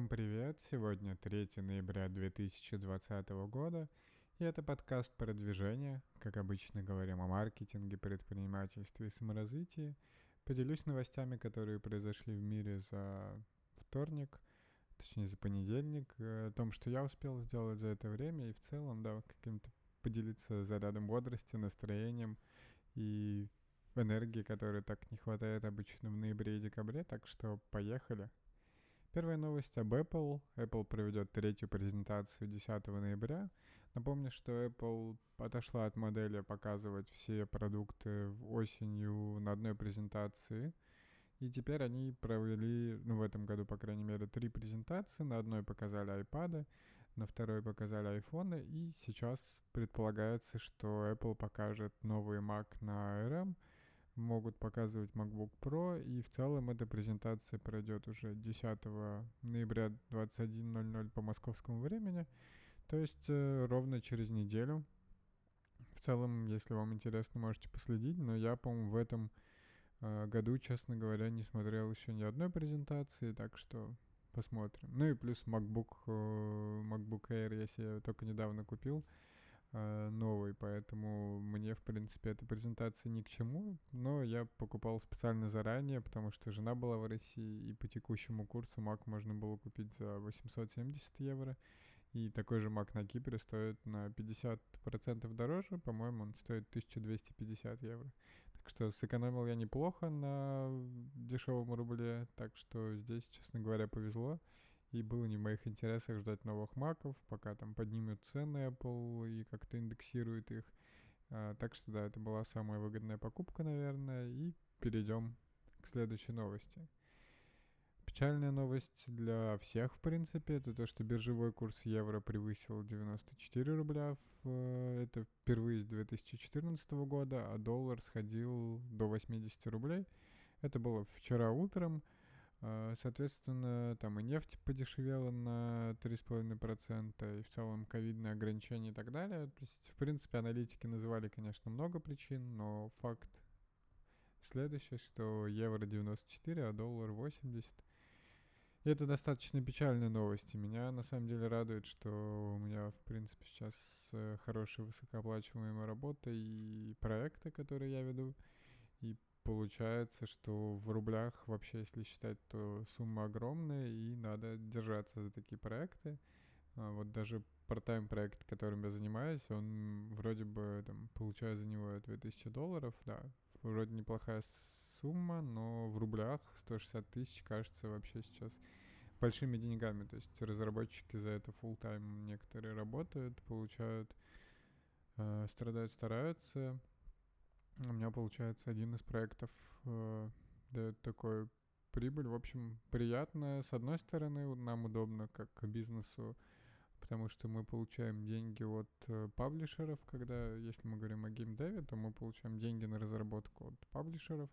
Всем привет! Сегодня 3 ноября 2020 года, и это подкаст продвижения. Как обычно говорим о маркетинге, предпринимательстве и саморазвитии. Поделюсь новостями, которые произошли в мире за вторник, точнее за понедельник, э, о том, что я успел сделать за это время, и в целом, да, каким-то поделиться зарядом бодрости, настроением и энергии, которой так не хватает обычно в ноябре и декабре, так что поехали. Первая новость об Apple. Apple проведет третью презентацию 10 ноября. Напомню, что Apple отошла от модели показывать все продукты в осенью на одной презентации. И теперь они провели, ну в этом году, по крайней мере, три презентации. На одной показали iPad, на второй показали iPhone, и сейчас предполагается, что Apple покажет новый Mac на ARM — могут показывать MacBook Pro, и в целом эта презентация пройдет уже 10 ноября 21.00 по московскому времени, то есть э, ровно через неделю. В целом, если вам интересно, можете последить, но я, по-моему, в этом э, году, честно говоря, не смотрел еще ни одной презентации, так что посмотрим. Ну и плюс MacBook, э, MacBook Air я себе только недавно купил, новый, поэтому мне, в принципе, эта презентация ни к чему, но я покупал специально заранее, потому что жена была в России, и по текущему курсу Mac можно было купить за 870 евро, и такой же Mac на Кипре стоит на 50% дороже, по-моему, он стоит 1250 евро. Так что сэкономил я неплохо на дешевом рубле, так что здесь, честно говоря, повезло и было не в моих интересах ждать новых маков, пока там поднимут цены Apple и как-то индексируют их. А, так что да, это была самая выгодная покупка, наверное. И перейдем к следующей новости. Печальная новость для всех, в принципе, это то, что биржевой курс евро превысил 94 рубля. В, это впервые с 2014 года, а доллар сходил до 80 рублей. Это было вчера утром. А, соответственно, там и нефть подешевела на 3,5%, и в целом ковидные ограничения и так далее. То есть, в принципе, аналитики называли, конечно, много причин, но факт следующий, что евро 94, а доллар 80. И это достаточно печальные новости. Меня на самом деле радует, что у меня, в принципе, сейчас э, хорошая высокооплачиваемая работа и проекты, которые я веду. И получается, что в рублях вообще, если считать, то сумма огромная, и надо держаться за такие проекты. А вот даже part-time проект, которым я занимаюсь, он вроде бы там получаю за него 2000 долларов, да, вроде неплохая сумма, но в рублях 160 тысяч кажется вообще сейчас большими деньгами. То есть разработчики за это full time некоторые работают, получают, э, страдают, стараются. У меня получается один из проектов э, дает такой прибыль. В общем, приятно. С одной стороны, нам удобно как бизнесу, потому что мы получаем деньги от э, паблишеров, когда, если мы говорим о геймдеве, то мы получаем деньги на разработку от паблишеров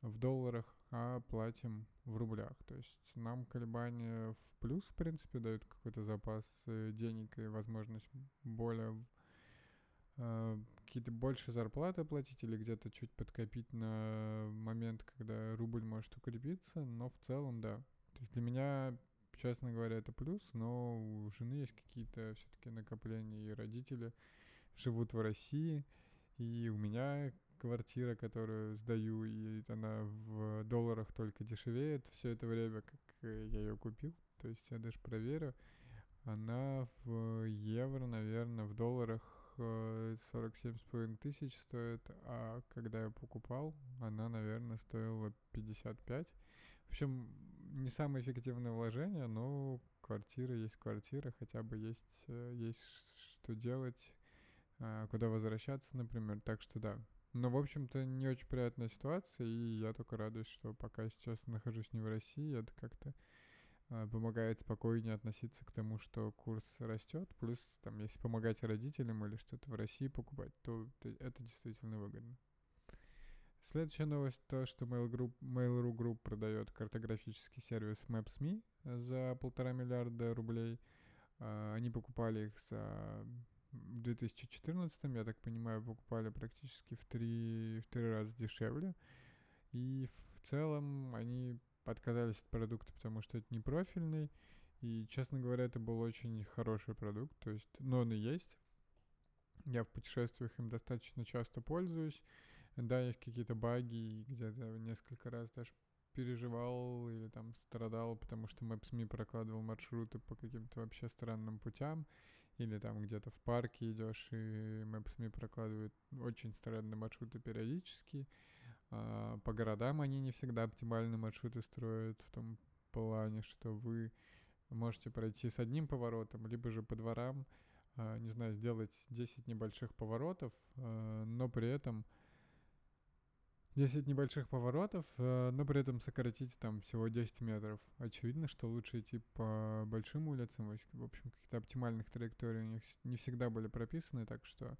в долларах, а платим в рублях. То есть нам колебания в плюс, в принципе, дают какой-то запас э, денег и возможность более какие-то больше зарплаты платить или где-то чуть подкопить на момент, когда рубль может укрепиться, но в целом, да. То есть для меня, честно говоря, это плюс, но у жены есть какие-то все-таки накопления, и родители живут в России, и у меня квартира, которую сдаю, и она в долларах только дешевеет все это время, как э, я ее купил. То есть я даже проверю. Она в евро, наверное, в долларах 47,5 тысяч стоит, а когда я покупал, она, наверное, стоила 55. В общем, не самое эффективное вложение, но квартира есть квартира, хотя бы есть, э, есть что делать, а, куда возвращаться, например. Так что да. Но, в общем-то, не очень приятная ситуация, и я только радуюсь, что пока сейчас нахожусь не в России, это как-то помогает спокойнее относиться к тому, что курс растет. Плюс, там, если помогать родителям или что-то в России покупать, то это действительно выгодно. Следующая новость то, что Mail Group, Mail.ru Group продает картографический сервис Maps.me за полтора миллиарда рублей. А, они покупали их за в 2014, я так понимаю, покупали практически в три, в три раза дешевле. И в целом они отказались от продукта, потому что это не профильный. И, честно говоря, это был очень хороший продукт, то есть, но он и есть. Я в путешествиях им достаточно часто пользуюсь. Да, есть какие-то баги, где-то несколько раз даже переживал или там страдал, потому что Maps.me прокладывал маршруты по каким-то вообще странным путям, или там где-то в парке идешь, и Maps.me прокладывает очень странные маршруты периодически. А, по городам они не всегда оптимальные маршруты строят в том плане, что вы можете пройти с одним поворотом, либо же по дворам, а, не знаю, сделать 10 небольших поворотов, а, но при этом 10 небольших поворотов, но при этом сократить там всего 10 метров. Очевидно, что лучше идти по большим улицам. В общем, какие-то оптимальных траекторий у них не всегда были прописаны, так что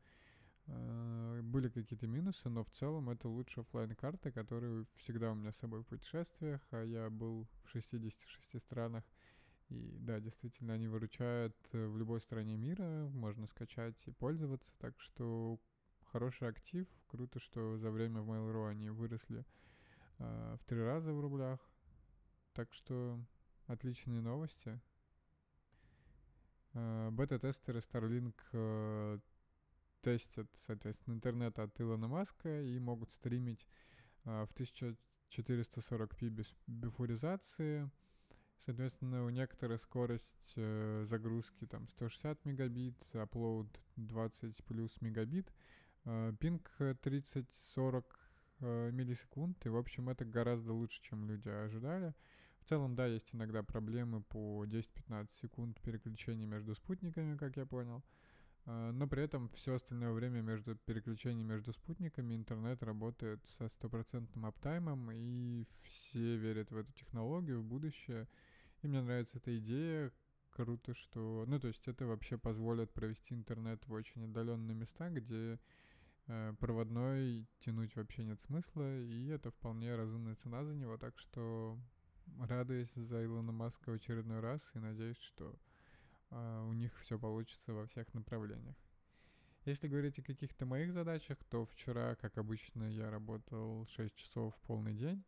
были какие-то минусы, но в целом это лучшая офлайн карта которую всегда у меня с собой в путешествиях, а я был в 66 странах, и да, действительно, они выручают э, в любой стране мира, можно скачать и пользоваться, так что хороший актив. Круто, что за время в Mail.ru они выросли э, в три раза в рублях. Так что отличные новости. Э, бета-тестеры Starlink э, тестят, соответственно, интернет от Илона Маска и могут стримить э, в 1440p без бифуризации – Соответственно, у некоторых скорость э, загрузки там 160 мегабит, upload 20 плюс мегабит, э, пинг 30-40 э, миллисекунд, и, в общем, это гораздо лучше, чем люди ожидали. В целом, да, есть иногда проблемы по 10-15 секунд переключения между спутниками, как я понял. Э, но при этом все остальное время между переключением между спутниками интернет работает со стопроцентным аптаймом, и все верят в эту технологию, в будущее. И мне нравится эта идея. Круто, что... Ну, то есть это вообще позволит провести интернет в очень отдаленные места, где э, проводной тянуть вообще нет смысла, и это вполне разумная цена за него, так что радуюсь за Илона Маска в очередной раз и надеюсь, что э, у них все получится во всех направлениях. Если говорить о каких-то моих задачах, то вчера, как обычно, я работал 6 часов в полный день.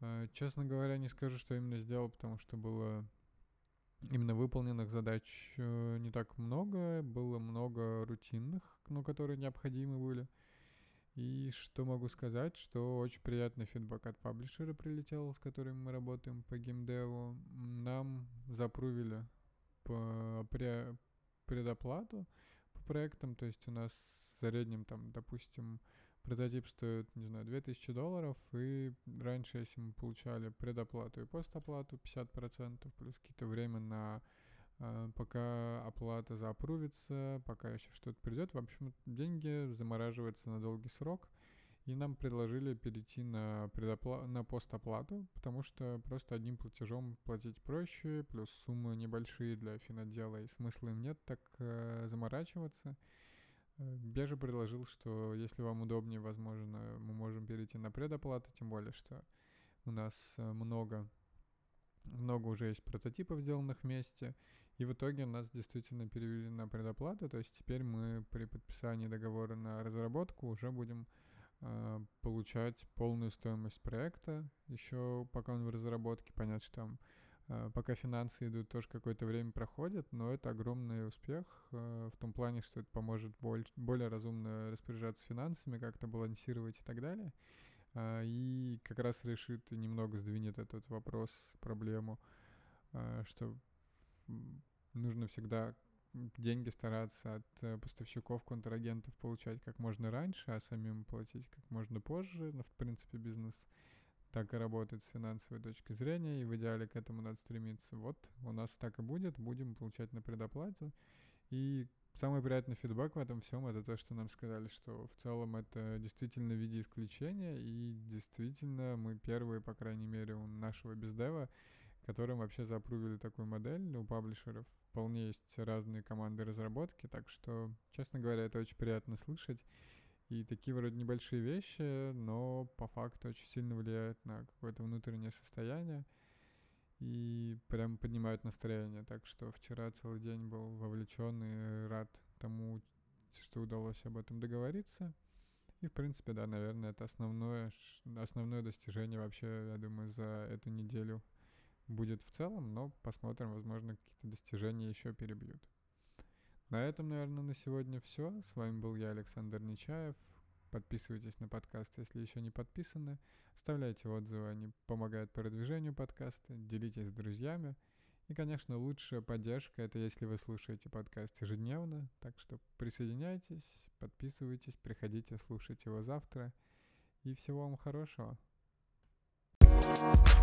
Э, честно говоря, не скажу, что именно сделал, потому что было именно выполненных задач э, не так много, было много рутинных, но которые необходимы были. И что могу сказать, что очень приятный фидбэк от паблишера прилетел, с которым мы работаем по геймдеву. Нам запрувили по предоплату по проектам, то есть у нас в среднем там, допустим, Прототип стоит, не знаю, 2000 долларов, и раньше, если мы получали предоплату и постоплату 50%, плюс какие-то время на э, пока оплата заапрувится, пока еще что-то придет. В общем, деньги замораживаются на долгий срок, и нам предложили перейти на, предопла- на постоплату, потому что просто одним платежом платить проще, плюс суммы небольшие для финотдела, и смысла им нет так э, заморачиваться. Я же предложил, что если вам удобнее, возможно, мы можем перейти на предоплату, тем более, что у нас э, много, много уже есть прототипов, сделанных вместе, и в итоге нас действительно перевели на предоплату, то есть теперь мы при подписании договора на разработку уже будем э, получать полную стоимость проекта, еще пока он в разработке, понятно, что там Э, пока финансы идут, тоже какое-то время проходит, но это огромный успех э, в том плане, что это поможет боль, более разумно распоряжаться финансами, как-то балансировать и так далее. Э, и как раз решит и немного сдвинет этот вопрос, проблему, что нужно всегда деньги стараться от поставщиков, контрагентов получать как можно раньше, а самим платить как можно позже. Но, в принципе, бизнес так и работает с финансовой точки зрения, и в идеале к этому надо стремиться. Вот у нас так и будет, будем получать на предоплату. И самый приятный фидбэк в этом всем это то, что нам сказали, что в целом это действительно в виде исключения, и действительно мы первые, по крайней мере, у нашего бездева, которым вообще запрувили такую модель. У паблишеров вполне есть разные команды разработки, так что, честно говоря, это очень приятно слышать. И такие вроде небольшие вещи, но по факту очень сильно влияют на какое-то внутреннее состояние и прям поднимают настроение. Так что вчера целый день был вовлечен и рад тому, что удалось об этом договориться. И, в принципе, да, наверное, это основное, основное достижение вообще, я думаю, за эту неделю будет в целом, но посмотрим, возможно, какие-то достижения еще перебьют. На этом, наверное, на сегодня все. С вами был я, Александр Нечаев. Подписывайтесь на подкаст, если еще не подписаны. Оставляйте отзывы, они помогают продвижению подкаста. Делитесь с друзьями. И, конечно, лучшая поддержка — это если вы слушаете подкаст ежедневно. Так что присоединяйтесь, подписывайтесь, приходите слушать его завтра. И всего вам хорошего.